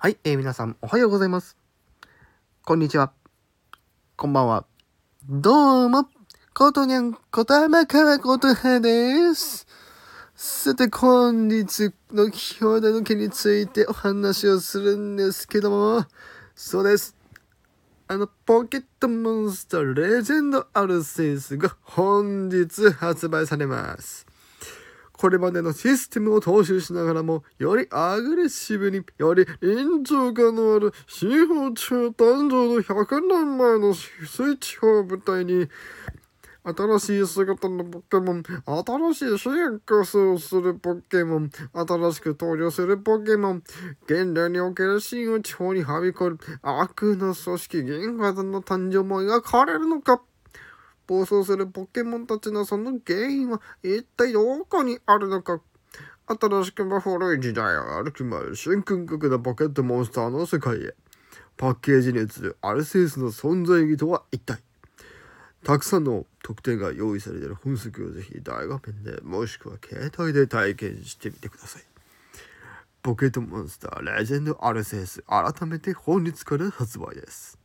はい、えー皆さんおはようございます。こんにちは。こんばんは。どうも、ことにゃんこと山川ことはです。さて、本日の兄弟の件についてお話をするんですけども、そうです。あの、ポケットモンスターレジェンドアルセウスが本日発売されます。これまでのシステムを踏襲しながらも、よりアグレッシブに、より臨場感のある、司法中誕生の100年前のスイッチを舞台に、新しい姿のポケモン、新しい進化をするポケモン、新しく登場するポケモン、現代における新内地方にはびこる悪の組織銀河の誕生も描かれるのか暴走するポケモンたちのその原因は一体どこにあるのか。新しくも古い時代を歩き回る新感覚なポケットモンスターの世界へ。パッケージに映るアルセウスの存在意義とは一体。たくさんの特典が用意されている本作をぜひ大画面でもしくは携帯で体験してみてください。ポケットモンスターレジェンドアルセウス改めて本日から発売です。